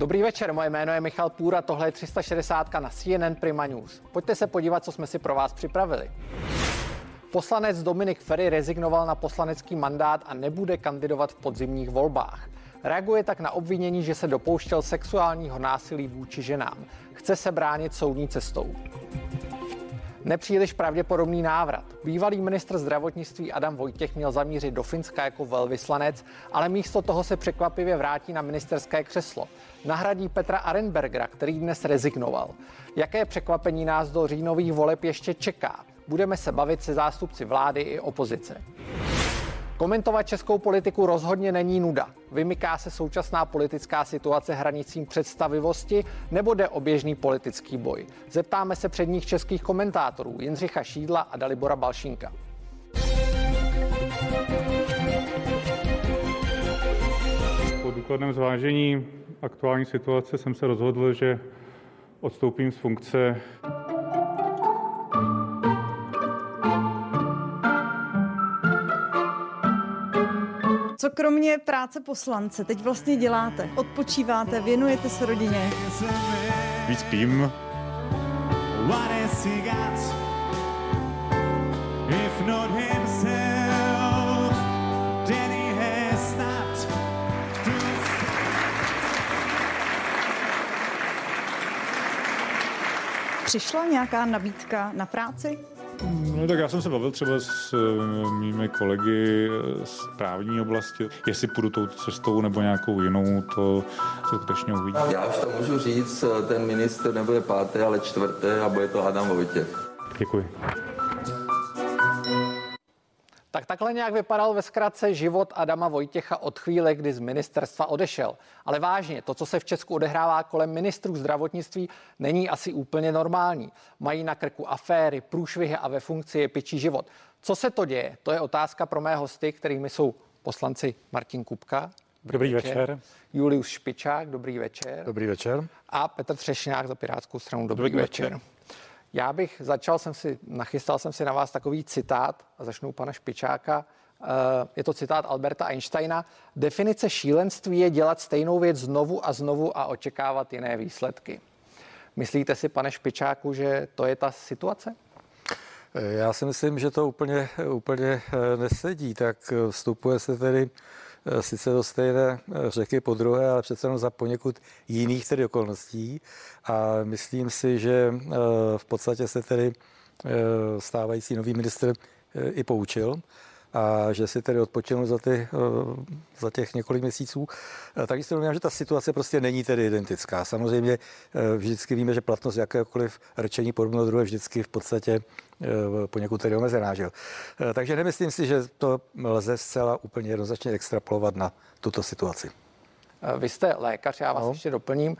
Dobrý večer, moje jméno je Michal Půra, tohle je 360 na CNN Prima News. Pojďte se podívat, co jsme si pro vás připravili. Poslanec Dominik Ferry rezignoval na poslanecký mandát a nebude kandidovat v podzimních volbách. Reaguje tak na obvinění, že se dopouštěl sexuálního násilí vůči ženám. Chce se bránit soudní cestou. Nepříliš pravděpodobný návrat. Bývalý ministr zdravotnictví Adam Vojtěch měl zamířit do Finska jako velvyslanec, ale místo toho se překvapivě vrátí na ministerské křeslo. Nahradí Petra Arenbergera, který dnes rezignoval. Jaké překvapení nás do říjnových voleb ještě čeká? Budeme se bavit se zástupci vlády i opozice. Komentovat českou politiku rozhodně není nuda. Vymyká se současná politická situace hranicím představivosti nebo jde o běžný politický boj. Zeptáme se předních českých komentátorů Jindřicha Šídla a Dalibora Balšínka. Po důkladném zvážení aktuální situace jsem se rozhodl, že odstoupím z funkce Co kromě práce poslance teď vlastně děláte? Odpočíváte, věnujete se rodině? Víc spím. Přišla nějaká nabídka na práci? No tak já jsem se bavil třeba s uh, mými kolegy z právní oblasti, jestli půjdu tou cestou nebo nějakou jinou, to se skutečně uvidí. Já už to můžu říct, ten minister nebude páté, ale čtvrté a bude to Adam Vojtěch. Děkuji. Tak takhle nějak vypadal ve zkratce život Adama Vojtěcha od chvíle, kdy z ministerstva odešel. Ale vážně, to, co se v Česku odehrává kolem ministrů zdravotnictví, není asi úplně normální. Mají na krku aféry, průšvihy a ve funkci je pičí život. Co se to děje? To je otázka pro mé hosty, kterými jsou poslanci Martin Kupka. Dobrý, dobrý večer. večer. Julius Špičák, dobrý večer. Dobrý večer. A Petr Třešňák za Pirátskou stranu, dobrý, dobrý večer. večer. Já bych začal, jsem si, nachystal jsem si na vás takový citát a začnu pana Špičáka. Eh, je to citát Alberta Einsteina. Definice šílenství je dělat stejnou věc znovu a znovu a očekávat jiné výsledky. Myslíte si, pane Špičáku, že to je ta situace? Já si myslím, že to úplně, úplně eh, nesedí. Tak vstupuje se tedy Eh, sice do stejné eh, řeky po druhé, ale přece jenom za poněkud jiných tedy okolností. A myslím si, že eh, v podstatě se tedy stávající nový ministr i poučil a že si tedy odpočinul za, ty, za těch několik měsíců. Takže si domnívám, že ta situace prostě není tedy identická. Samozřejmě vždycky víme, že platnost jakéhokoliv rčení podobného druhé vždycky v podstatě poněkud tedy omezená. Že? Takže nemyslím si, že to lze zcela úplně jednoznačně extrapolovat na tuto situaci. Vy jste lékař, já vás no. ještě doplním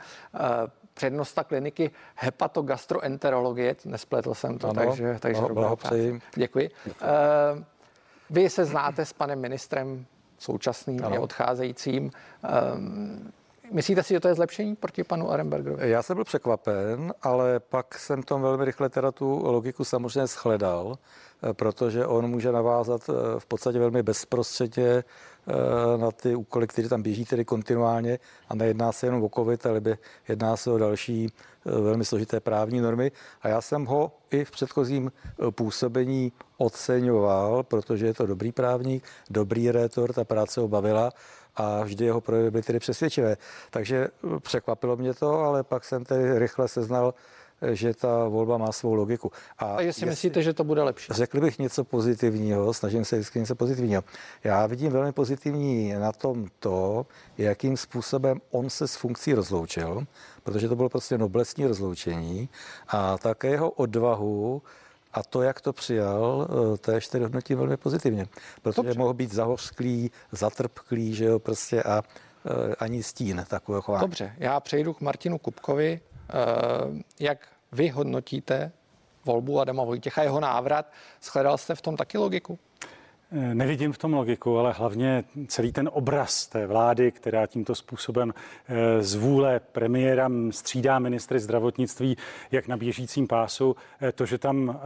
přednosta kliniky hepatogastroenterologie, nespletl jsem to, ano, takže, takže no, Děkuji. Uh, vy se znáte s panem ministrem současným ano. odcházejícím. Um, Myslíte si, že to je zlepšení proti panu Arenbergerovi? Já jsem byl překvapen, ale pak jsem tom velmi rychle teda tu logiku samozřejmě shledal, eh, protože on může navázat eh, v podstatě velmi bezprostředně eh, na ty úkoly, které tam běží tedy kontinuálně a nejedná se jenom o COVID, ale jedná se o další velmi složité právní normy. A já jsem ho i v předchozím působení oceňoval, protože je to dobrý právník, dobrý rétor, ta práce ho bavila a vždy jeho projevy byly tedy přesvědčivé. Takže eh, překvapilo mě to, ale pak jsem tedy rychle seznal, eh, že ta volba má svou logiku. A, a jestli myslíte, že to bude lepší? Řekl bych něco pozitivního, snažím se vždycky něco pozitivního. Já vidím velmi pozitivní na tom to, jakým způsobem on se s funkcí rozloučil, protože to bylo prostě noblesní rozloučení a také jeho odvahu a to, jak to přijal, eh, též tedy hodnotím velmi pozitivně, protože Dobře. mohl být zahořklý, zatrpklý, že jo, prostě a eh, ani stín takového chování. Dobře, já přejdu k Martinu Kupkovi. Eh, jak vy hodnotíte volbu Adama Vojtěcha, jeho návrat? Shledal jste v tom taky logiku? Eh, nevidím v tom logiku, ale hlavně celý ten obraz té vlády, která tímto způsobem eh, z vůle premiéra střídá ministry zdravotnictví jak na běžícím pásu. Eh, to, že tam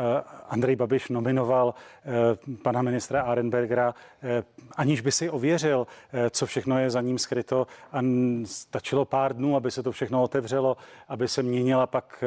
Andrej Babiš nominoval pana ministra Arenbergera, aniž by si ověřil, co všechno je za ním skryto a stačilo pár dnů, aby se to všechno otevřelo, aby se měnila pak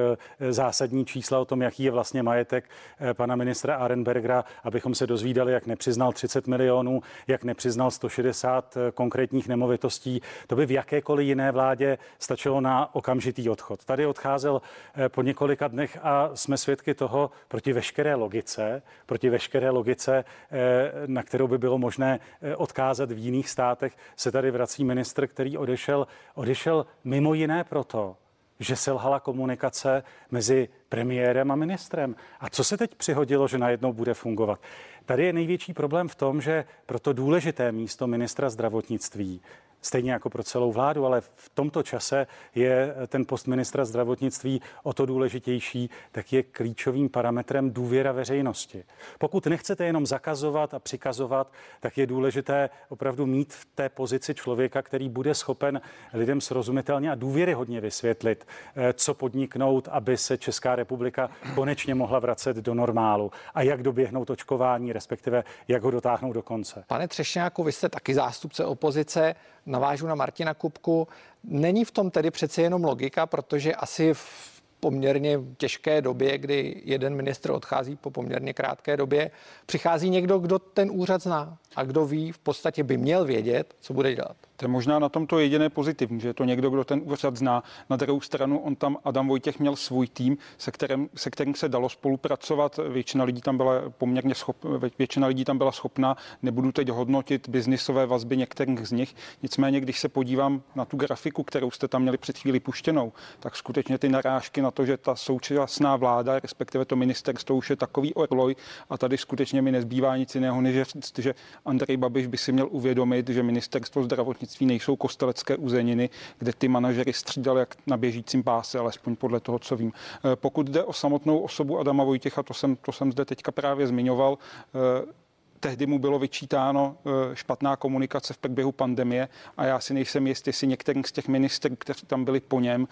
zásadní čísla o tom, jaký je vlastně majetek pana ministra Arenbergera, abychom se dozvídali, jak nepřiznal nepřiznal 30 milionů, jak nepřiznal 160 eh, konkrétních nemovitostí. To by v jakékoliv jiné vládě stačilo na okamžitý odchod. Tady odcházel eh, po několika dnech a jsme svědky toho proti veškeré logice, proti veškeré logice, eh, na kterou by bylo možné odkázat v jiných státech, se tady vrací ministr, který odešel, odešel mimo jiné proto, že selhala komunikace mezi premiérem a ministrem. A co se teď přihodilo, že najednou bude fungovat? Tady je největší problém v tom, že pro to důležité místo ministra zdravotnictví stejně jako pro celou vládu, ale v tomto čase je ten post ministra zdravotnictví o to důležitější, tak je klíčovým parametrem důvěra veřejnosti. Pokud nechcete jenom zakazovat a přikazovat, tak je důležité opravdu mít v té pozici člověka, který bude schopen lidem srozumitelně a důvěryhodně vysvětlit, eh, co podniknout, aby se Česká republika konečně mohla vracet do normálu a jak doběhnout očkování, respektive jak ho dotáhnout do konce. Pane Třešňáku, vy jste taky zástupce opozice navážu na Martina Kupku. Není v tom tedy přece jenom logika, protože asi v poměrně těžké době, kdy jeden ministr odchází po poměrně krátké době, přichází někdo, kdo ten úřad zná a kdo ví, v podstatě by měl vědět, co bude dělat. To je možná na tomto jediné pozitivní, že je to někdo, kdo ten úřad zná. Na druhou stranu on tam, Adam Vojtěch, měl svůj tým, se kterým, se kterým se dalo spolupracovat. Většina lidí tam byla poměrně schop, většina lidí tam byla schopná. Nebudu teď hodnotit biznisové vazby některých z nich. Nicméně, když se podívám na tu grafiku, kterou jste tam měli před chvíli puštěnou, tak skutečně ty narážky na to, že ta současná vláda, respektive to ministerstvo už je takový orloj a tady skutečně mi nezbývá nic jiného, než že Andrej Babiš by si měl uvědomit, že ministerstvo zdravotnictví zdravotnictví nejsou kostelecké uzeniny, kde ty manažery střídali jak na běžícím páse, alespoň podle toho, co vím. Eh, pokud jde o samotnou osobu Adama Vojtěcha, to jsem, to jsem zde teďka právě zmiňoval, eh, tehdy mu bylo vyčítáno eh, špatná komunikace v průběhu pandemie a já si nejsem jist, jestli některý z těch ministrů, kteří tam byli po něm,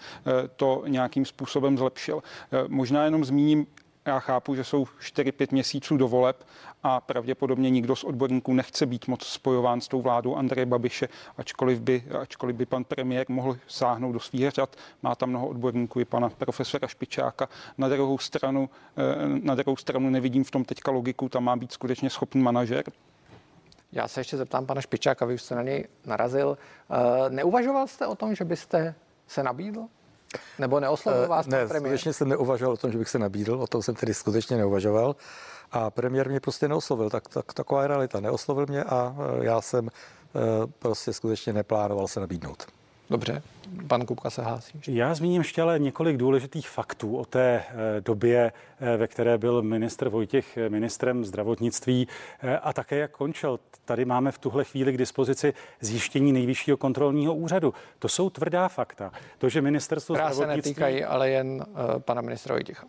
to nějakým způsobem zlepšil. Možná jenom zmíním já chápu, že jsou 4-5 měsíců do voleb a pravděpodobně nikdo z odborníků nechce být moc spojován s tou vládou Andreje Babiše, ačkoliv by, ačkoliv by pan premiér mohl sáhnout do svých řad. Má tam mnoho odborníků, i pana profesora Špičáka. Na druhou stranu, eh, na druhou stranu nevidím v tom teďka logiku, tam má být skutečně schopný manažer. Já se ještě zeptám pana Špičáka, vy už jste na něj narazil. Eh, neuvažoval jste o tom, že byste se nabídl? Nebo neoslovil vás ne, premiér? skutečně jsem neuvažoval o tom, že bych se nabídl, o tom jsem tedy skutečně neuvažoval. A premiér mě prostě neoslovil, tak, tak taková je realita. Neoslovil mě a e, já jsem e, prostě skutečně neplánoval se nabídnout. Dobře, pan Kupka se hlásí. Já zmíním ještě ale několik důležitých faktů o té e, době, ve které byl ministr Vojtěch ministrem zdravotnictví a také jak končil. Tady máme v tuhle chvíli k dispozici zjištění nejvyššího kontrolního úřadu. To jsou tvrdá fakta. To, že ministerstvo Která zdravotnictví... se netýkají ale jen uh, pana ministra Vojtěcha.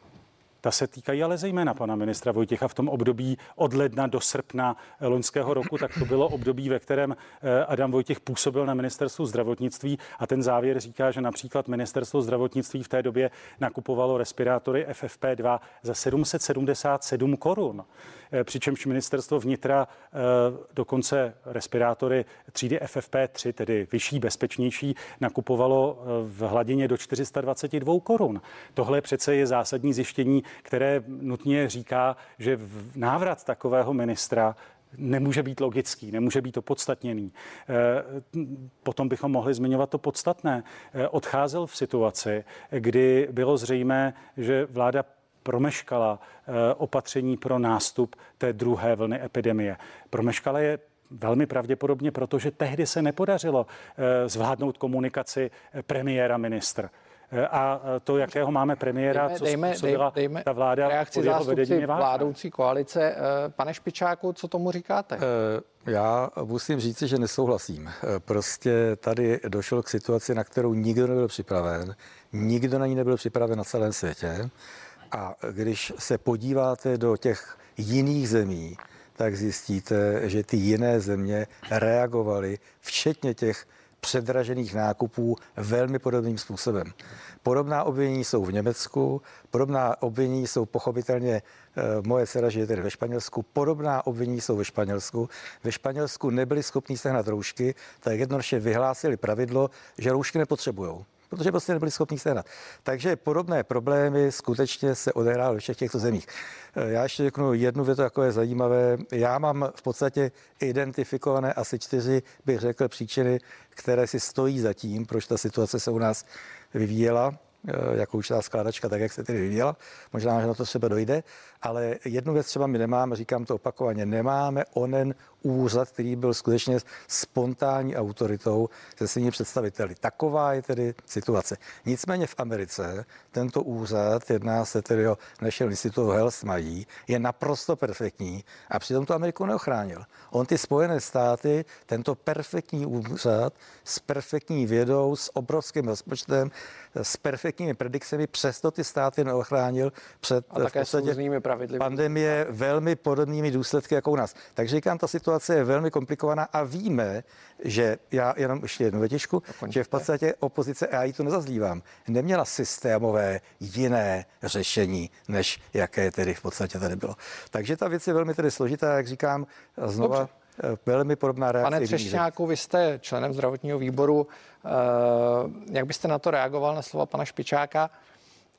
Ta se týkají ale zejména pana ministra Vojtěcha v tom období od ledna do srpna loňského roku, tak to bylo období, ve kterém eh, Adam Vojtěch působil na ministerstvu zdravotnictví a ten závěr říká, že například ministerstvo zdravotnictví v té době nakupovalo respirátory FFP2 za 777 korun. Eh, přičemž ministerstvo vnitra eh, dokonce respirátory třídy FFP3, tedy vyšší, bezpečnější, nakupovalo v hladině do 422 korun. Tohle přece je zásadní zjištění, které nutně říká, že návrat takového ministra nemůže být logický, nemůže být opodstatněný. Eh, potom bychom mohli zmiňovat to podstatné. Eh, odcházel v situaci, kdy bylo zřejmé, že vláda promeškala eh, opatření pro nástup té druhé vlny epidemie. Promeškala je Velmi pravděpodobně, protože tehdy se nepodařilo zvládnout komunikaci premiéra ministr. Eh, a eh, to, jakého máme premiéra, dejme, co dejme, způsobila dejme, ta vláda reakci zástupci vládoucí koalice. Eh, pane Špičáku, co tomu říkáte? Já musím říct, že nesouhlasím. Prostě tady došlo k situaci, na kterou nikdo nebyl připraven. Nikdo na ní nebyl připraven na celém světě. A když se podíváte do těch jiných zemí, tak zjistíte, že ty jiné země reagovaly, včetně těch předražených nákupů velmi podobným způsobem. Podobná obvinění jsou v Německu, podobná obvinění jsou pochopitelně eh, moje dcera žije tedy ve Španělsku, podobná obvinění jsou ve Španělsku. Ve Španělsku nebyli schopni sehnat roušky, tak jednoduše vyhlásili pravidlo, že roušky nepotřebují protože prostě nebyli schopni sehnat. Takže podobné problémy skutečně se odehrály ve všech těchto zemích. Eh, já ještě řeknu jednu větu, jako je zajímavé. Já mám v podstatě identifikované asi čtyři, bych řekl, příčiny, které si stojí za tím, proč ta situace se u nás vyvíjela eh, jako určitá skládačka, tak jak se tedy vyvíjela. Možná, že na to třeba dojde, ale jednu věc třeba my nemáme, říkám to opakovaně, nemáme onen úřad, který byl skutečně spontánní autoritou se svými představiteli. Taková je tedy situace. Nicméně v Americe tento úřad, jedná se tedy o National Institute of Health, mají, je naprosto perfektní a přitom to Ameriku neochránil. On ty Spojené státy, tento perfektní úřad s perfektní vědou, s obrovským rozpočtem, s perfektními predikcemi, přesto ty státy neochránil před a také pravidly. Pandemie velmi podobnými důsledky jako u nás. Takže říkám, ta situace je velmi komplikovaná a víme, že já jenom ještě jednu větičku, že v podstatě opozice, a já ji to nezazlívám, neměla systémové jiné řešení, než jaké tedy v podstatě tady bylo. Takže ta věc je velmi tedy složitá, jak říkám, znova Dobře eh, velmi podobná reakce. Pane Třešňáku, vy jste členem zdravotního výboru. Eh, jak byste na to reagoval, na slova pana Špičáka?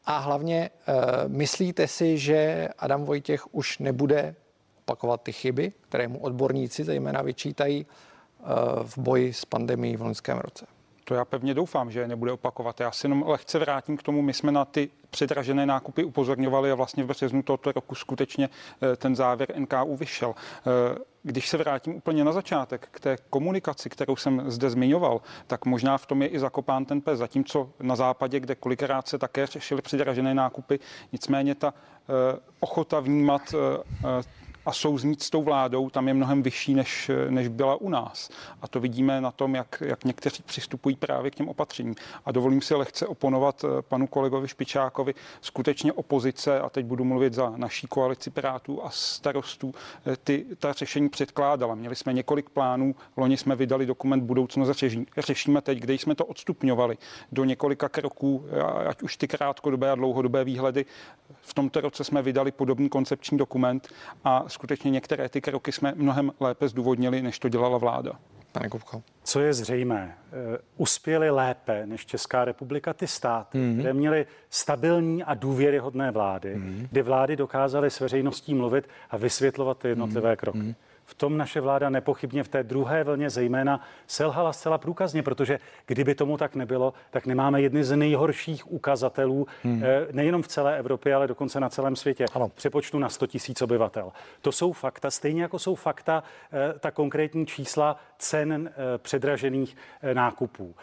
A hlavně uh, myslíte si, že Adam Vojtěch už nebude opakovat ty chyby, které mu odborníci zejména vyčítají uh, v boji s pandemí v loňském roce? To já pevně doufám, že nebude opakovat. Já si jenom lehce vrátím k tomu. My jsme na ty předražené nákupy upozorňovali a vlastně v březnu tohoto roku skutečně eh, ten závěr NKU vyšel. Eh, když se vrátím úplně na začátek k té komunikaci, kterou jsem zde zmiňoval, tak možná v tom je i zakopán ten pes. Zatímco na západě, kde kolikrát se také řešily předražené nákupy, nicméně ta eh, ochota vnímat a souznít s tou vládou tam je mnohem vyšší, než, než byla u nás. A to vidíme na tom, jak, jak někteří přistupují právě k těm opatřením. A dovolím si lehce oponovat eh, panu kolegovi Špičákovi. Skutečně opozice, a teď budu mluvit za naší koalici Pirátů a starostů, eh, ty, ta řešení předkládala. Měli jsme několik plánů, loni jsme vydali dokument Budoucnost řešíme teď, kde jsme to odstupňovali do několika kroků, ať už ty krátkodobé a dlouhodobé výhledy. V tomto roce jsme vydali podobný koncepční dokument a skutečně některé ty kroky jsme mnohem lépe zdůvodnili, než to dělala vláda. Pane Kupko. Co je zřejmé, uh, uspěli lépe než Česká republika ty státy, mm-hmm. které měly stabilní a důvěryhodné vlády, mm-hmm. kdy vlády dokázaly s veřejností mluvit a vysvětlovat ty jednotlivé mm-hmm. kroky. Mm-hmm v tom naše vláda nepochybně v té druhé vlně zejména selhala zcela průkazně, protože kdyby tomu tak nebylo, tak nemáme jedny z nejhorších ukazatelů hmm. Eh, nejenom v celé Evropě, ale dokonce na celém světě. Ano. Přepočtu na 100 tisíc obyvatel. To jsou fakta, stejně jako jsou fakta eh, ta konkrétní čísla cen eh, předražených nákupů.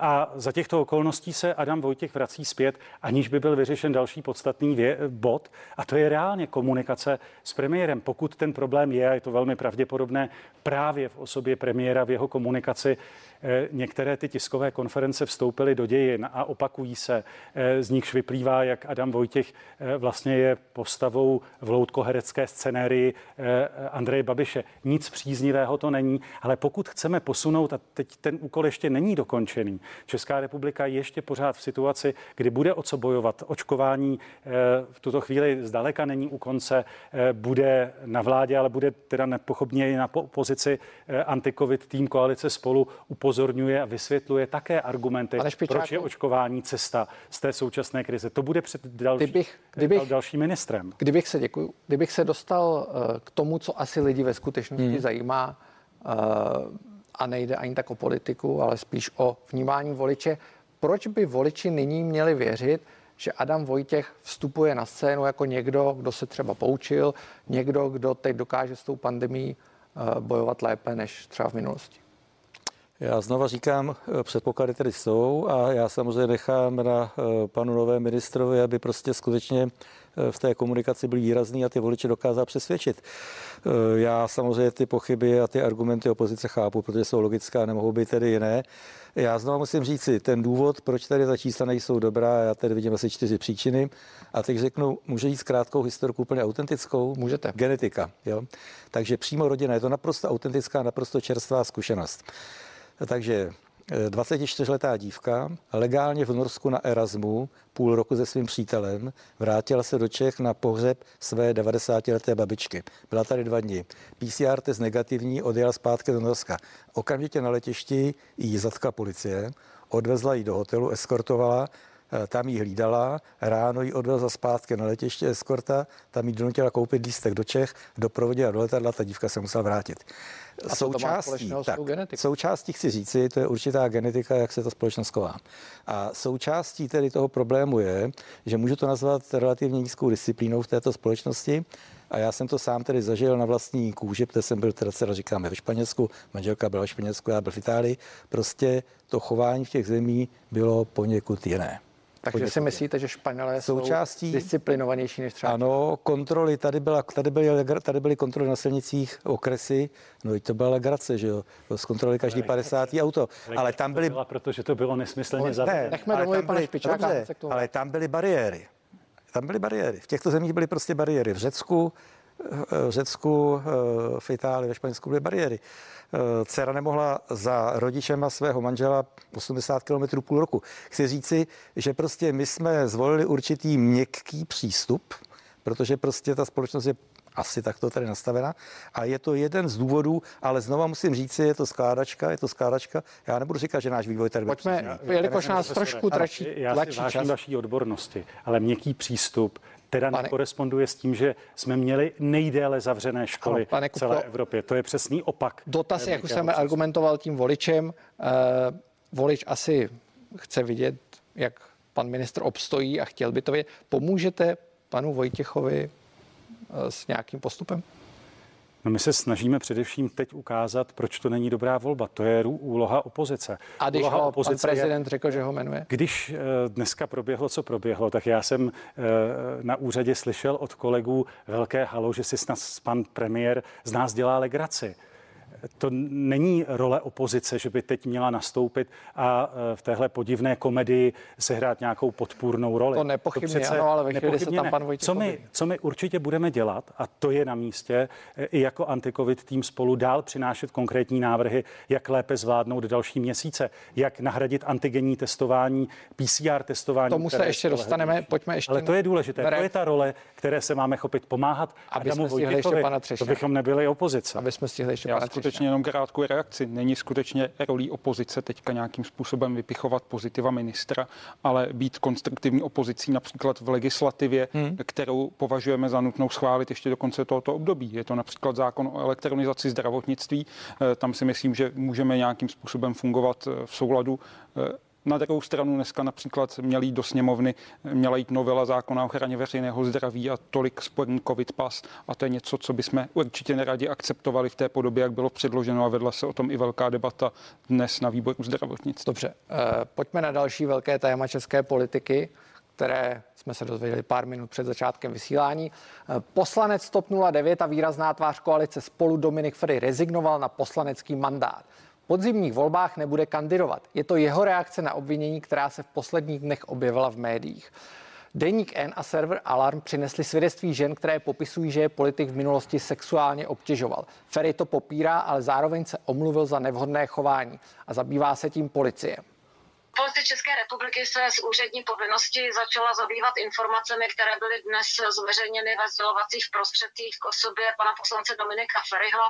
A za těchto okolností se Adam Vojtěch vrací zpět, aniž by byl vyřešen další podstatný vě- bod, a to je reálně komunikace s premiérem. Pokud ten problém je, a je to velmi pravděpodobné, pravděpodobné právě v osobě premiéra, v jeho komunikaci. Eh, některé ty tiskové konference vstoupily do dějin a opakují se. Eh, z nichž vyplývá, jak Adam Vojtěch eh, vlastně je postavou v loutkoherecké scenérii Andreje Babiše. Nic příznivého to není, ale pokud chceme posunout, a teď ten úkol ještě není dokončený, Česká republika ještě pořád v situaci, kdy bude o co bojovat. Očkování v tuto chvíli zdaleka není u konce, bude na vládě, ale bude teda nepochopitelné nepochybně i na pozici eh, antikovid tým koalice spolu upozorňuje a vysvětluje také argumenty, proč je očkování cesta z té současné krize. To bude před další, kdybych, kdybych, dalším ministrem. Kdybych se, děkuju, kdybych se dostal eh, k tomu, co asi lidi ve skutečnosti hmm. zajímá, eh, a nejde ani tak o politiku, ale spíš o vnímání voliče, proč by voliči nyní měli věřit, že Adam Vojtěch vstupuje na scénu jako někdo, kdo se třeba poučil, někdo, kdo teď dokáže s tou pandemí eh, bojovat lépe než třeba v minulosti. Já znova říkám, eh, předpoklady tedy jsou a já samozřejmě nechám na eh, panu nové ministrovi, aby prostě skutečně v té komunikaci byl výrazný a ty voliče dokázal přesvědčit. Já samozřejmě ty pochyby a ty argumenty opozice chápu, protože jsou logická a nemohou být tedy jiné. Já znovu musím říct si, ten důvod, proč tady ta čísla nejsou dobrá, já tady vidím asi čtyři příčiny. A teď řeknu, může jít krátkou historku úplně autentickou? Můžete. Genetika. Jo? Takže přímo rodina, je to naprosto autentická, naprosto čerstvá zkušenost. Takže 24-letá dívka legálně v Norsku na Erasmu půl roku se svým přítelem vrátila se do Čech na pohřeb své 90-leté babičky. Byla tady dva dny. PCR test negativní, odjela zpátky do Norska. Okamžitě na letišti jí zatkla policie, odvezla ji do hotelu, eskortovala, tam jí hlídala, ráno ji odvezla zpátky na letiště eskorta, tam jí donutila koupit lístek do Čech, doprovodila do letadla, ta dívka se musela vrátit. A součástí, tak, součástí chci říci, to je určitá genetika, jak se ta společnost chová. A součástí tedy toho problému je, že můžu to nazvat relativně nízkou disciplínou v této společnosti, a já jsem to sám tedy zažil na vlastní kůži, protože jsem byl teda teda říkáme ve Španělsku, manželka byla ve Španělsku, já byl v Itálii. Prostě to chování v těch zemí bylo poněkud jiné. Takže si myslíte, že Španělé součástí, jsou disciplinovanější než třeba? Ano, kontroly, tady, byla, tady, byly, tady byly kontroly na silnicích okresy, no i to byla legrace, že jo, zkontrolovali každý 50. auto, ale tam byly... Byla, protože to bylo nesmysleně zavedeno. Ne, nechme domluvit pane Špičáka. Ale tam byly bariéry. Tam byly bariéry. V těchto zemích byly prostě bariéry. V Řecku, v Řecku, v Itálii, ve Španělsku byly bariéry. Eh, dcera nemohla za rodičema svého manžela 80 km půl roku. Chci říci, že prostě my jsme zvolili určitý měkký přístup, protože prostě ta společnost je asi takto tady nastavena. A je to jeden z důvodů, ale znova musím říct, je to skládačka, je to skládačka. Já nebudu říkat, že náš vývoj tady Pojďme, jelikož nás trošku tračí, já si vážím čas. vaší odbornosti, ale měkký přístup teda pane, nekoresponduje s tím, že jsme měli nejdéle zavřené školy ano, pane v celé Evropě. To je přesný opak. Dotaz, jak už jsem argumentoval tím voličem, uh, volič asi chce vidět, jak pan ministr obstojí a chtěl by to vědět. Pomůžete panu Vojtěchovi uh, s nějakým postupem? No my se snažíme především teď ukázat, proč to není dobrá volba. To je úloha opozice. A když úloha ho opozice pan prezident je, řekl, že ho jmenuje? Když eh, dneska proběhlo, co proběhlo, tak já jsem eh, na úřadě slyšel od kolegů velké halo, že si snad pan premiér z nás dělá legraci to není role opozice, že by teď měla nastoupit a e, v téhle podivné komedii sehrát nějakou podpůrnou roli. To nepochybně, to ano, ale ve chvíli se tam pan co my, co my určitě budeme dělat, a to je na místě, e, i jako antikovid tým spolu dál přinášet konkrétní návrhy, jak lépe zvládnout další měsíce, jak nahradit antigenní testování, PCR testování. Tomu se ještě dostaneme, pojďme ještě. Ale to je důležité, to je ta role, které se máme chopit pomáhat aby Adamu jsme ještě pana to bychom nebyli opozice. Aby jsme stihli ještě Já pana skutečně jenom krátkou reakci. Není skutečně rolí opozice teďka nějakým způsobem vypichovat pozitiva ministra, ale být konstruktivní opozicí například v legislativě, hmm. kterou považujeme za nutnou schválit ještě do konce tohoto období. Je to například zákon o elektronizaci zdravotnictví. Eh, tam si myslím, že můžeme nějakým způsobem fungovat eh, v souladu eh, na druhou stranu dneska například měla jít do sněmovny, měla jít novela zákona o ochraně veřejného zdraví a tolik sporný covid pas a to je něco, co bychom určitě neradi akceptovali v té podobě, jak bylo předloženo a vedla se o tom i velká debata dnes na výboru zdravotnictví. Dobře, uh, pojďme na další velké téma české politiky které jsme se dozvěděli pár minut před začátkem vysílání. Eh, poslanec TOP 09 a výrazná tvář koalice spolu Dominik Fry rezignoval na poslanecký mandát podzimních volbách nebude kandidovat. Je to jeho reakce na obvinění, která se v posledních dnech objevila v médiích. Deník N a server Alarm přinesli svědectví žen, které popisují, že je politik v minulosti sexuálně obtěžoval. Ferry to popírá, ale zároveň se omluvil za nevhodné chování a zabývá se tím policie. Policie České republiky se z úřední povinnosti začala zabývat informacemi, které byly dnes zveřejněny ve sdělovacích prostředcích k osobě pana poslance Dominika Ferryho.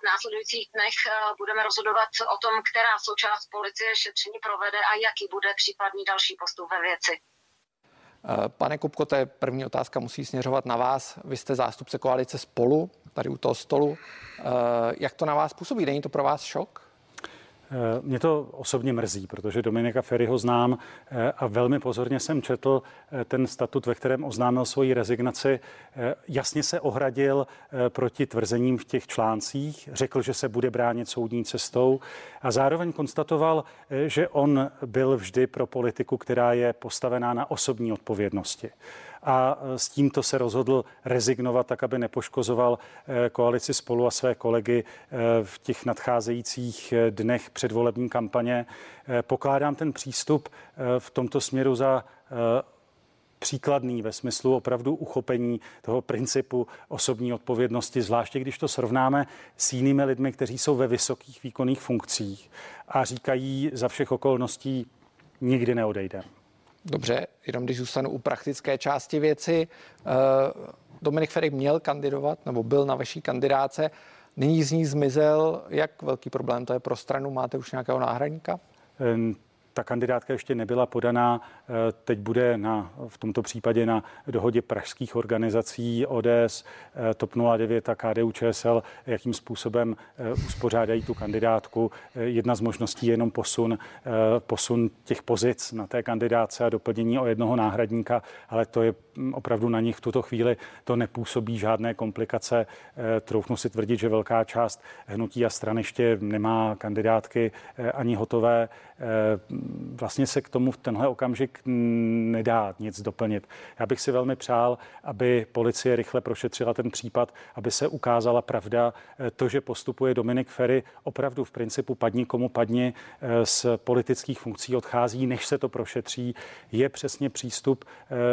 V následujících dnech eh, budeme rozhodovat o tom, která součást policie šetření provede a jaký bude případný další postup ve věci. Eh, pane Kupko, to je první otázka, musí směřovat na vás. Vy jste zástupce koalice spolu, tady u toho stolu. Eh, jak to na vás působí? Není to pro vás šok? Eh, mě to osobně mrzí, protože Dominika Ferryho znám eh, a velmi pozorně jsem četl eh, ten statut, ve kterém oznámil svoji rezignaci. Jasně se ohradil proti tvrzením v těch článcích, řekl, že se bude bránit soudní cestou a zároveň konstatoval, že on byl vždy pro politiku, která je postavená na osobní odpovědnosti. A s tímto se rozhodl rezignovat tak, aby nepoškozoval koalici spolu a své kolegy v těch nadcházejících dnech předvolební kampaně. Pokládám ten přístup v tomto směru za příkladný ve smyslu opravdu uchopení toho principu osobní odpovědnosti, zvláště když to srovnáme s jinými lidmi, kteří jsou ve vysokých výkonných funkcích a říkají za všech okolností nikdy neodejde. Dobře, jenom když zůstanu u praktické části věci. Eh, Dominik Ferik měl kandidovat, nebo byl na vaší kandidáce. Nyní z ní zmizel. Jak velký problém to je pro stranu? Máte už nějakého náhradníka? Ta kandidátka ještě nebyla podaná, eh, teď bude na, v tomto případě na dohodě pražských organizací ODS, eh, TOP 09 a KDU ČSL, jakým způsobem eh, uspořádají tu kandidátku. Jedna z možností je jenom posun, posun těch pozic na té kandidáce a doplnění o jednoho náhradníka, ale to je opravdu na nich v tuto chvíli. To nepůsobí žádné komplikace. Troufnu si tvrdit, že velká část hnutí a stran ještě nemá kandidátky ani hotové vlastně se k tomu v tenhle okamžik nedá nic doplnit. Já bych si velmi přál, aby policie rychle prošetřila ten případ, aby se ukázala pravda. To, že postupuje Dominik Ferry, opravdu v principu padni komu padni z politických funkcí odchází, než se to prošetří, je přesně přístup,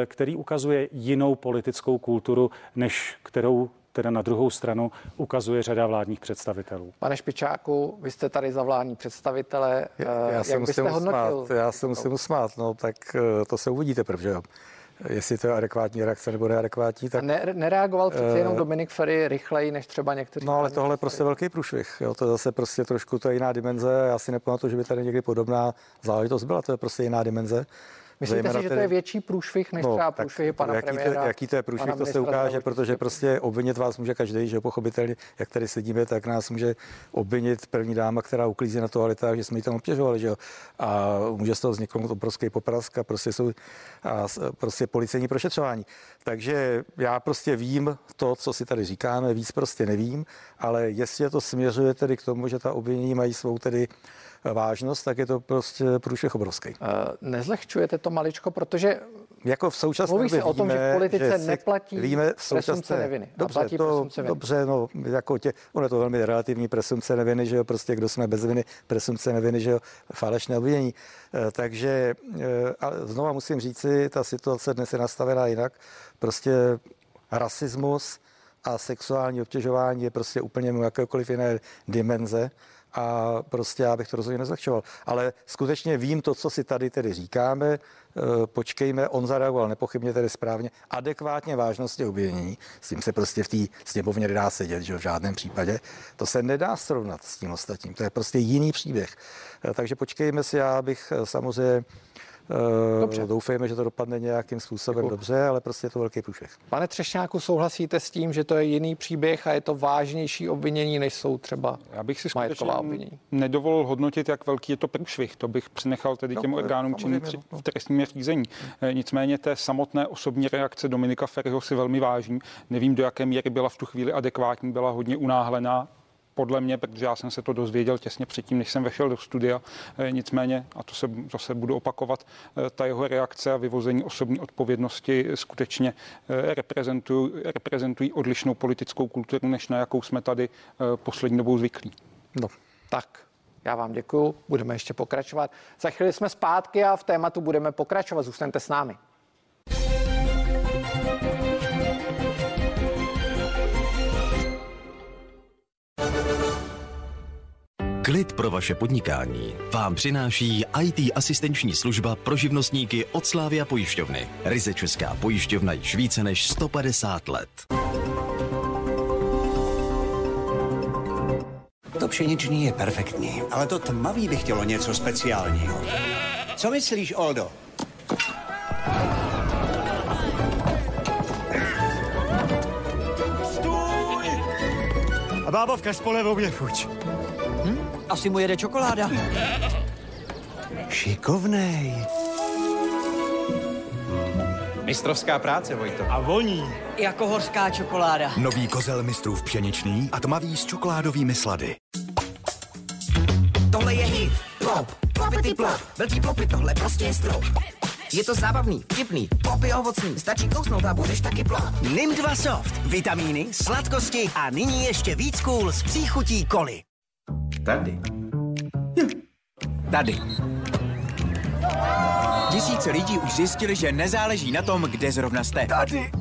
který ukazuje jinou politickou kulturu, než kterou teda na druhou stranu ukazuje řada vládních představitelů. Pane Špičáku, vy jste tady za vládní představitele. Já, já se musím usmát, já se musím usmát, no tak eh, to se uvidíte protože jo jestli to je adekvátní reakce nebo neadekvátní. Tak, ne, nereagoval přece uh, jenom Dominik Ferry rychleji než třeba někteří. No ale tohle je prostě velký průšvih. Jo, to je zase prostě trošku to je jiná dimenze. Já si nepamatuju, že by tady někdy podobná záležitost byla. To je prostě jiná dimenze. Myslíte si, že to je větší průšvih než no, třeba průšvihy pana jaký premiéra? To, jaký to je průšvih, to se ukáže, protože prostě obvinit vás může každý, že pochopitelně, jak tady sedíme, tak nás může obvinit první dáma, která uklízí na toaletách, že jsme ji tam obtěžovali, že jo. A může z toho vzniknout obrovský poprask a prostě jsou a prostě policejní prošetřování. Takže já prostě vím to, co si tady říkáme, víc prostě nevím, ale jestli to směřuje tedy k tomu, že ta obvinění mají svou tedy vážnost, tak je to prostě průšvih obrovský. Uh, nezlehčujete to maličko, protože jako v současné Mluví se o tom, že v politice že neplatí víme v současné, neviny. Dobře, to, viny. dobře, no, jako tě, ono je to velmi relativní presumce neviny, že jo, prostě kdo jsme bez viny, presumce neviny, že jo, falešné obvinění. E, takže e, a znova musím říci, ta situace dnes je nastavená jinak. Prostě rasismus a sexuální obtěžování je prostě úplně mimo jakékoliv jiné dimenze a prostě já bych to rozhodně nezlehčoval. Ale skutečně vím to, co si tady tedy říkáme, e, počkejme, on zareagoval nepochybně tedy správně, adekvátně vážnosti obvinění, s tím se prostě v té sněmovně nedá sedět, že v žádném případě. To se nedá srovnat s tím ostatním, to je prostě jiný příběh. E, takže počkejme si, já bych e, samozřejmě Eh, dobře. Doufejme, že to dopadne nějakým způsobem Děkuji. dobře, ale prostě je to velký průšvih. Pane Třešňáku, souhlasíte s tím, že to je jiný příběh a je to vážnější obvinění, než jsou třeba Já bych si skutečně obvinění. nedovolil hodnotit, jak velký je to průšvih. To bych přenechal tedy no, těm orgánům činným v trestním řízení. Hmm. Nicméně té samotné osobní reakce Dominika Ferryho si velmi vážím. Nevím, do jaké míry byla v tu chvíli adekvátní, byla hodně unáhlená podle mě, protože já jsem se to dozvěděl těsně předtím, než jsem vešel do studia. Eh, nicméně, a to se zase budu opakovat, eh, ta jeho reakce a vyvození osobní odpovědnosti skutečně eh, reprezentují, reprezentují odlišnou politickou kulturu, než na jakou jsme tady poslední dobou zvyklí. No, tak já vám děkuji, budeme ještě pokračovat. Za chvíli jsme zpátky a v tématu budeme pokračovat. Zůstaňte s námi. Klid pro vaše podnikání vám přináší IT asistenční služba pro živnostníky od Slávia pojišťovny. Ryze Česká pojišťovna již více než 150 let. To pšeniční je perfektní, ale to tmavý by chtělo něco speciálního. Co myslíš, Oldo? Stůj! A bábovka s polevou je chuť. Asi mu jede čokoláda. Šikovnej. Mistrovská práce, Vojto. A voní. Jako horská čokoláda. Nový kozel mistrův pšeničný a tmavý s čokoládovými slady. Tohle je hit. Plop. Plopity plop. Velký plopy, tohle prostě je strop. Je to zábavný, vtipný, popy ovocný, stačí kousnout a budeš taky plot. Nim 2 Soft. Vitamíny, sladkosti a nyní ještě víc cool s příchutí koli. Tady. Tady. Tisíce lidí už zjistili, že nezáleží na tom, kde zrovna jste. Tady.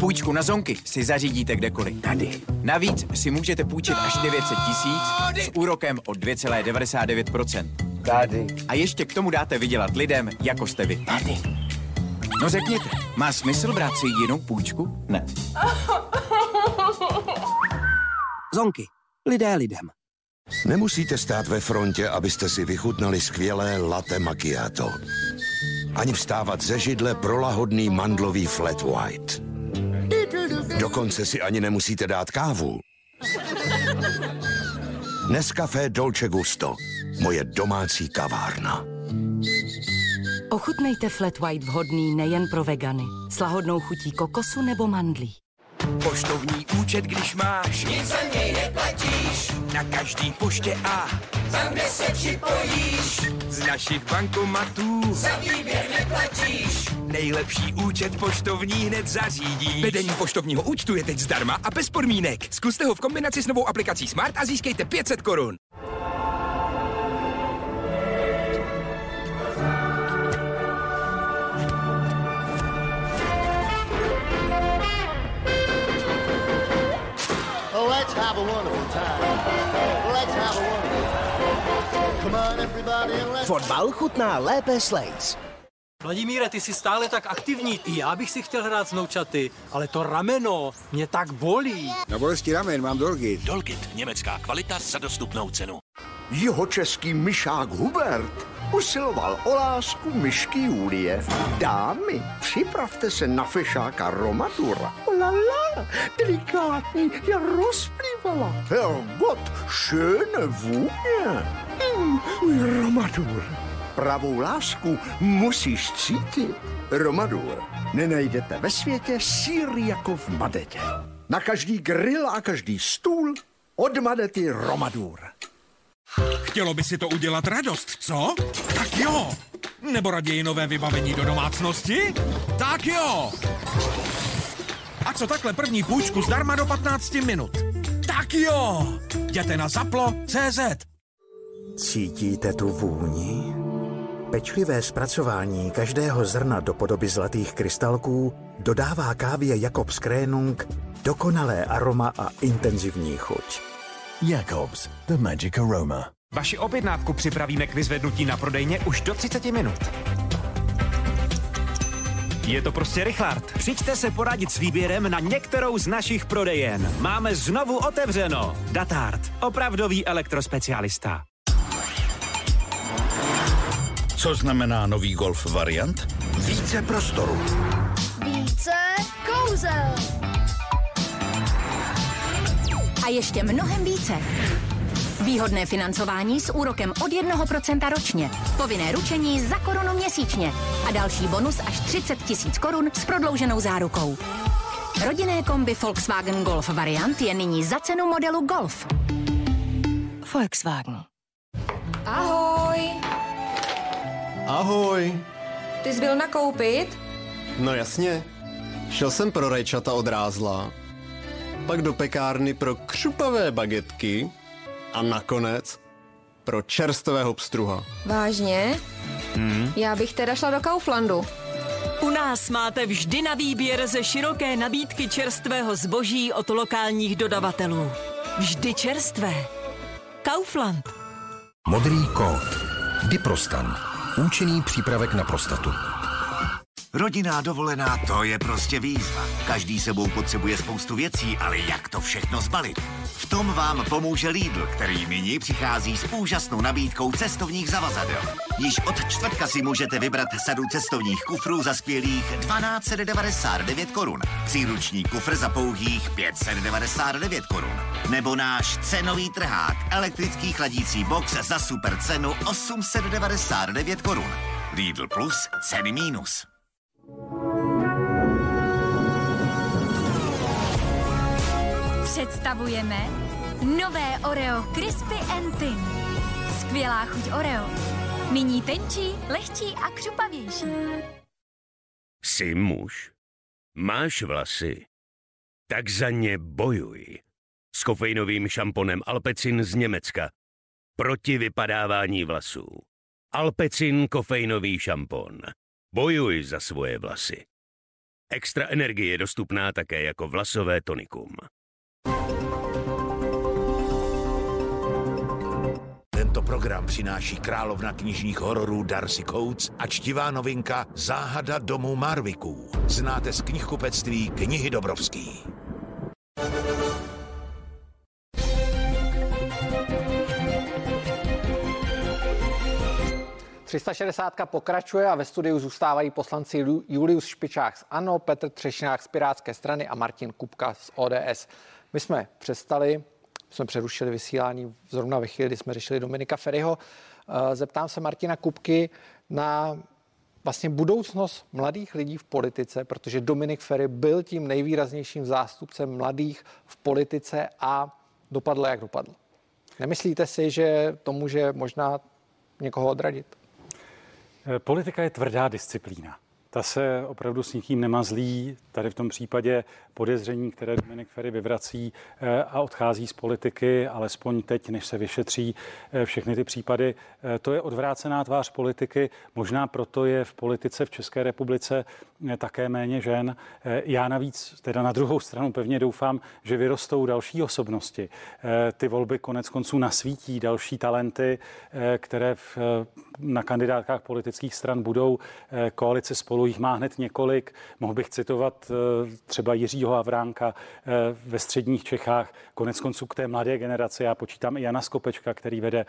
Půjčku na zonky si zařídíte kdekoliv. Tady. Navíc si můžete půjčit až 900 tisíc s úrokem od 2,99%. Tady. A ještě k tomu dáte vydělat lidem, jako jste vy. Tady. No řekněte, má smysl brát si jinou půjčku? Ne. Zonky. Lidé lidem. Nemusíte stát ve frontě, abyste si vychutnali skvělé latte macchiato. Ani vstávat ze židle pro lahodný mandlový flat white. Dokonce si ani nemusíte dát kávu. Nescafé Dolce Gusto. Moje domácí kavárna. Ochutnejte flat white vhodný nejen pro vegany. S lahodnou chutí kokosu nebo mandlí. Poštovní účet, když máš, Nic za něj neplatíš, na každý poště a tam, kde se připojíš, z našich bankomatů za výběr neplatíš. nejlepší účet poštovní hned zařídí. Vedení poštovního účtu je teď zdarma a bez podmínek. Zkuste ho v kombinaci s novou aplikací Smart a získejte 500 korun. Have a wonderful time. Let's have a wonderful time. Come on, everybody, and let's... Fotbal chutná lépe s Lays. Vladimíre, ty jsi stále tak aktivní. I já bych si chtěl hrát s noučaty, ale to rameno mě tak bolí. Na bolesti ramen mám Dolgit. Dolgit, německá kvalita za dostupnou cenu. Jeho český myšák Hubert usiloval o lásku myšky Julie. Dámy, připravte se na fešáka Romadura. Olala, delikátní, já rozplývala. Herrgott, schöne vůně. Hmm, Romadur. Pravou lásku musíš cítit. Romadur nenajdete ve světě síry jako v Madetě. Na každý grill a každý stůl od Madety Romadur. Chtělo by si to udělat radost, co? Tak jo! Nebo raději nové vybavení do domácnosti? Tak jo! A co takhle první půjčku zdarma do 15 minut? Tak jo! Jděte na zaplo.cz Cítíte tu vůni? Pečlivé zpracování každého zrna do podoby zlatých krystalků dodává kávě Jakobs Krénung dokonalé aroma a intenzivní chuť. Jacobs, the magic aroma. Vaši objednávku připravíme k vyzvednutí na prodejně už do 30 minut. Je to prostě rychlart. Přijďte se poradit s výběrem na některou z našich prodejen. Máme znovu otevřeno. Datard, opravdový elektrospecialista. Co znamená nový Golf variant? Více prostoru. Více kouzel. A ještě mnohem více. Výhodné financování s úrokem od 1% ročně. Povinné ručení za korunu měsíčně. A další bonus až 30 tisíc korun s prodlouženou zárukou. Rodinné kombi Volkswagen Golf variant je nyní za cenu modelu Golf. Volkswagen. Ahoj. Ahoj. Ty jsi byl nakoupit? No jasně. Šel jsem pro rajčata od rázla, pak do pekárny pro křupavé bagetky a nakonec pro čerstvého pstruha. Vážně? Hmm. Já bych teda šla do Kauflandu. U nás máte vždy na výběr ze široké nabídky čerstvého zboží od lokálních dodavatelů. Vždy čerstvé. Kaufland. Modrý kód. Diprostan. Účinný přípravek na prostatu. Rodinná dovolená, to je prostě výzva. Každý sebou potřebuje spoustu věcí, ale jak to všechno zbalit? V tom vám pomůže Lidl, který nyní přichází s úžasnou nabídkou cestovních zavazadel. Již od čtvrtka si můžete vybrat sadu cestovních kufrů za skvělých 1299 korun. Příruční kufr za pouhých 599 korun. Nebo náš cenový trhák, elektrický chladící box za super cenu 899 korun. Lidl Plus, ceny mínus. Představujeme nové Oreo Crispy Thin. Skvělá chuť Oreo. Nyní tenčí, lehčí a křupavější. Jsi muž? Máš vlasy? Tak za ně bojuj. S kofeinovým šamponem Alpecin z Německa. Proti vypadávání vlasů. Alpecin kofeinový šampon. Bojuj za svoje vlasy. Extra energie je dostupná také jako vlasové tonikum. Tento program přináší královna knižních hororů Darcy Coates a čtivá novinka Záhada domu Marviků. Znáte z knihkupectví knihy Dobrovský. 360 pokračuje a ve studiu zůstávají poslanci Julius Špičák z ANO, Petr Třešňák z Pirátské strany a Martin Kupka z ODS. My jsme přestali, jsme přerušili vysílání zrovna ve chvíli, kdy jsme řešili Dominika Ferryho. Eh, zeptám se Martina Kupky na vlastně budoucnost mladých lidí v politice, protože Dominik Ferry byl tím nejvýraznějším zástupcem mladých v politice a dopadlo, jak dopadlo. Nemyslíte si, že to může možná někoho odradit? Eh, politika je tvrdá disciplína. Ta se opravdu s nikým nemazlí. Tady v tom případě podezření, které Dominik Ferry vyvrací eh, a odchází z politiky, alespoň teď, než se vyšetří eh, všechny ty případy, to je odvrácená tvář politiky. Možná proto je v politice v České republice také méně žen. Já navíc, teda na druhou stranu pevně doufám, že vyrostou další osobnosti. Ty volby konec konců nasvítí další talenty, které v, na kandidátkách politických stran budou. Koalice spolu jich má hned několik. Mohl bych citovat třeba Jiřího Havránka ve středních Čechách. Konec konců k té mladé generaci. Já počítám i Jana Skopečka, který vede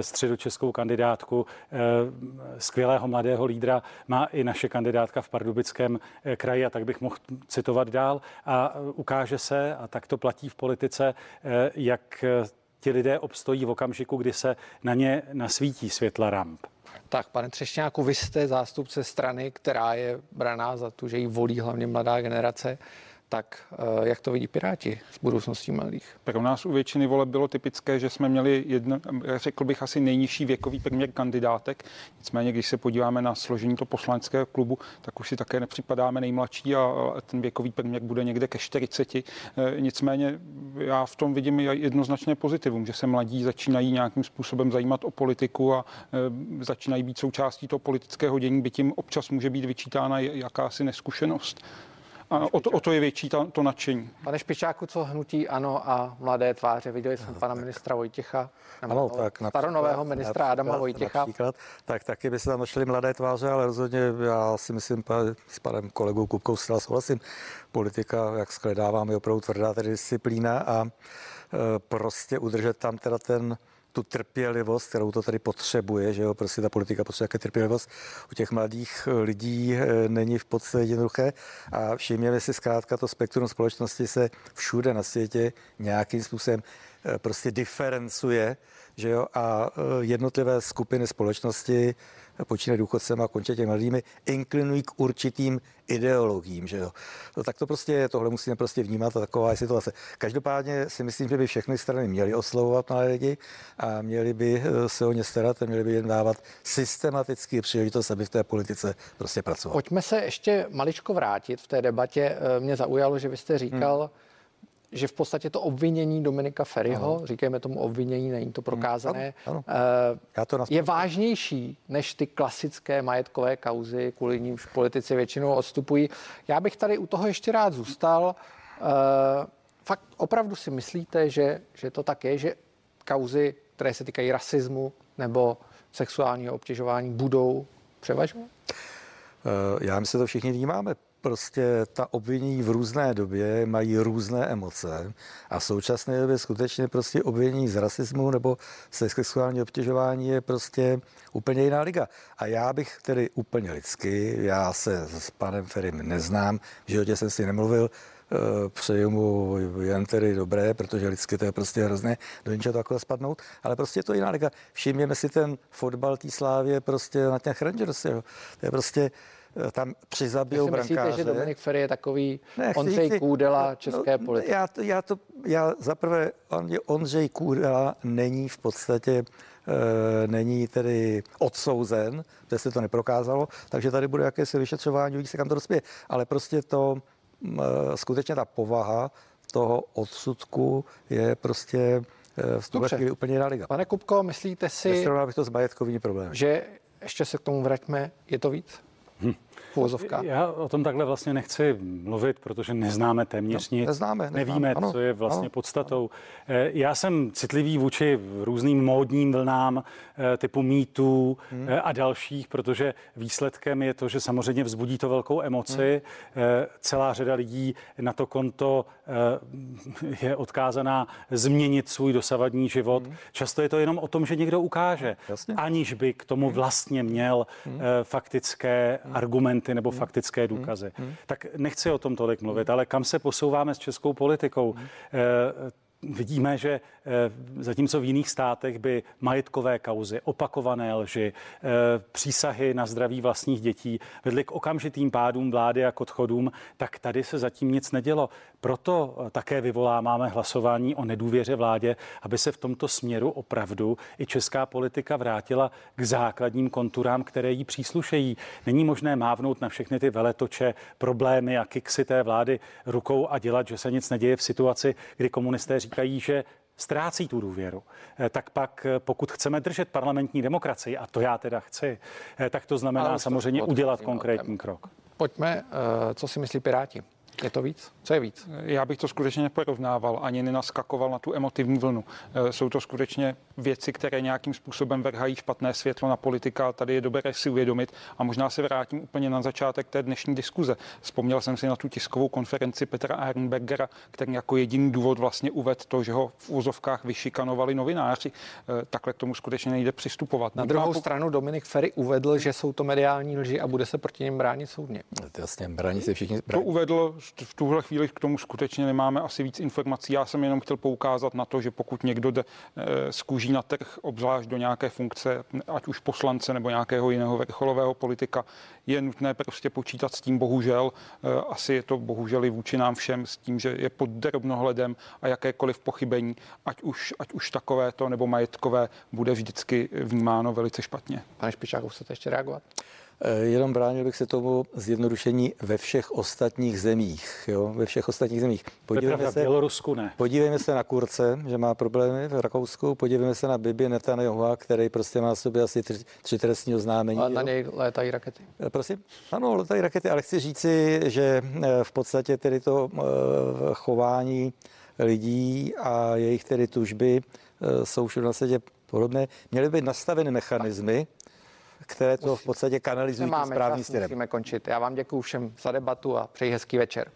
středočeskou kandidátku. Skvělého mladého lídra má i naše kandidátka v Pardubic Pardubickém eh, kraji a tak bych mohl citovat dál. A eh, ukáže se, a tak to platí v politice, eh, jak ti lidé obstojí v okamžiku, kdy se na ně nasvítí světla ramp. Tak, pane Třešňáku, vy jste zástupce strany, která je braná za tu, že ji volí hlavně mladá generace tak eh, jak to vidí Piráti s budoucností mladých? Pro nás u většiny voleb bylo typické, že jsme měli, jedno, řekl bych, asi nejnižší věkový průměr kandidátek. Nicméně, když se podíváme na složení toho poslaneckého klubu, tak už si také nepřipadáme nejmladší a ten věkový průměr bude někde ke 40. Eh, nicméně já v tom vidím jednoznačně pozitivum, že se mladí začínají nějakým způsobem zajímat o politiku a eh, začínají být součástí toho politického dění, by tím občas může být vyčítána jakási neskušenost. A o to, o to je větší ta, to nadšení. Pane Špičáku, co hnutí ano a mladé tváře? Viděli jsme pana ministra Vojtěcha, ano, tak staronového ministra například, Adama Vojtěcha. Například, tak taky by se tam našli mladé tváře, ale rozhodně já si myslím, s panem kolegou Kupkou zcela souhlasím. Politika, jak skledávám, je opravdu tvrdá tedy disciplína a e, prostě udržet tam teda ten tu trpělivost, kterou to tady potřebuje, že jo, prostě ta politika potřebuje jaké trpělivost. U těch mladých eh, lidí eh, není v podstatě jednoduché. A všimněme si zkrátka to spektrum společnosti se všude na světě nějakým způsobem eh, prostě diferencuje, že jo, a jednotlivé skupiny společnosti počínají důchodcem a končí těmi mladými, inklinují k určitým ideologiím, že jo. No, tak to prostě je, tohle musíme prostě vnímat a taková je situace. Každopádně si myslím, že by všechny strany měly oslovovat mladé lidi a měli by eh, se o ně starat a měli by jim dávat systematicky příležitost, aby v té politice prostě pracovat. Pojďme se ještě maličko vrátit v té debatě. Eh, mě zaujalo, že vy jste říkal, hmm že v podstatě to obvinění Dominika Ferryho, ano. říkáme tomu obvinění, není to prokázané, ano, ano. Eh, Já to je vážnější než ty klasické majetkové kauzy, kvůli nímž politici většinou odstupují. Já bych tady u toho ještě rád zůstal. Eh, fakt opravdu si myslíte, že, že to tak je, že kauzy, které se týkají rasismu nebo sexuálního obtěžování, budou převažovat? Eh, já myslím, že to všichni vnímáme prostě ta obvinění v různé době mají různé emoce a v současné době skutečně prostě obvinění z rasismu nebo se sexuální obtěžování je prostě úplně jiná liga. A já bych tedy úplně lidsky, já se s panem Ferim neznám, v životě jsem si nemluvil, eh, přeju mu jen tedy dobré, protože lidsky to je prostě hrozné do něčeho takhle spadnout, ale prostě je to jiná liga. Všimněme si ten fotbal té slávě prostě na těch Rangers, jo. To je prostě tam přizabijou Jestli myslíte, brankáře. že Dominik Ferry je takový Ne, chci Ondřej říct- Kůdela no, české no, politiky? Já, to, já, to, já zaprvé, on- Ondřej Kůdela není v podstatě e, není tedy odsouzen, protože se to neprokázalo, takže tady bude jakési vyšetřování, uvidí se, kam to dospěje. Ale prostě to m, e, skutečně ta povaha toho odsudku je prostě v tuhle Dobře. chvíli úplně jiná liga. Pane Kupko, myslíte si, bych to s majetkovými problémy. že ještě se k tomu vraťme, je to víc? Hm. V uvozovkách. Já o tom takhle vlastně nechci mluvit, protože neznáme téměř No, nic. neznáme, neznáme, Nevíme, ano, co je vlastně ano, podstatou. Eh, Já jsem citlivý vůči různým módním vlnám eh, typu mýtů Hmm. a dalších, protože výsledkem je to, že samozřejmě vzbudí to velkou emoci. Hmm. Eh, Celá řada lidí na to konto eh, je odkázaná změnit svůj dosavadní život. Hmm. Často je to jenom o tom, že někdo ukáže, aniž by k Hmm. tomu vlastně měl eh, faktické argumenty nebo Hmm. faktické důkazy. Tak nechci o tom tolik mluvit, ale kam se posouváme s českou politikou? Eh, Vidíme, že eh, zatímco v jiných státech by majetkové kauzy, opakované lži, eh, přísahy na zdraví vlastních dětí vedly k okamžitým pádům vlády a k odchodům, tak tady se zatím nic nedělo. Proto také vyvoláváme hlasování o nedůvěře vládě, aby se v tomto směru opravdu i česká politika vrátila k základním konturám, které jí příslušejí. Není možné mávnout na všechny ty veletoče, problémy a kiksy té vlády rukou a dělat, že se nic neděje v situaci, kdy komunisté říkají, že ztrácí tu důvěru, Eh, tak pak eh, pokud chceme držet parlamentní demokracii, a to já teda chci, eh, tak to znamená samozřejmě udělat konkrétní krok. Pojďme, co si myslí Piráti? Je to víc? Co je víc? Já bych to skutečně neporovnával, ani nenaskakoval na tu emotivní vlnu. Eh, Jsou to skutečně věci, které nějakým způsobem vrhají špatné světlo na politika. Tady je dobré si uvědomit a možná se vrátím úplně na začátek té dnešní diskuze. Vzpomněl jsem si na tu tiskovou konferenci Petra Ehrenbergera, který jako jediný důvod vlastně uvedl to, že ho v úzovkách vyšikanovali novináři. Eh, Takhle k tomu skutečně nejde přistupovat. Na druhou po- stranu Dominik Ferry uvedl, že jsou to mediální lži a bude se proti nim bránit soudně. Jasně, brání se všichni. To uvedl, v tuhle chvíli k tomu skutečně nemáme asi víc informací. Já jsem jenom chtěl poukázat na to, že pokud někdo jde eh, z kůží na trh, obzvlášť do nějaké funkce, ať už poslance nebo nějakého jiného vrcholového politika, je nutné prostě počítat s tím, bohužel, eh, asi je to bohužel i vůči nám všem, s tím, že je pod drobnohledem a jakékoliv pochybení, ať už, ať už takovéto nebo majetkové, bude vždycky vnímáno velice špatně. Pane Špičáku, chcete ještě reagovat? Eh, Jenom bránil bych se tomu zjednodušení ve všech ostatních zemích. Jo? Ve všech ostatních zemích. pravda, v Bělorusku ne. Podívejme se na Kurce, že má problémy v Rakousku. Podívejme se na Bibi Netanyahu, který prostě má v sobě asi tři, tři trestní oznámení. A na něj létají rakety. Eh, Prosím? Ano, letají rakety, ale chci říci, že eh, v podstatě tedy to chování lidí a jejich tedy tužby jsou všude na světě podobné. Měly by být nastaveny mechanismy, které to v podstatě kanalizují Nemáme správným čas, směrem. musíme končit. Já vám děkuji všem za debatu a přeji hezký večer.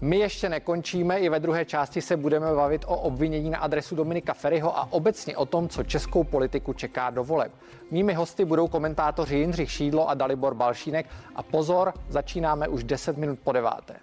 My ještě nekončíme, i ve druhé části se budeme bavit o obvinění na adresu Dominika Ferryho a obecně o tom, co českou politiku čeká do voleb. Mými hosty budou komentátoři Jindřich Šídlo a Dalibor Balšínek a pozor, začínáme už 10 minut po deváté.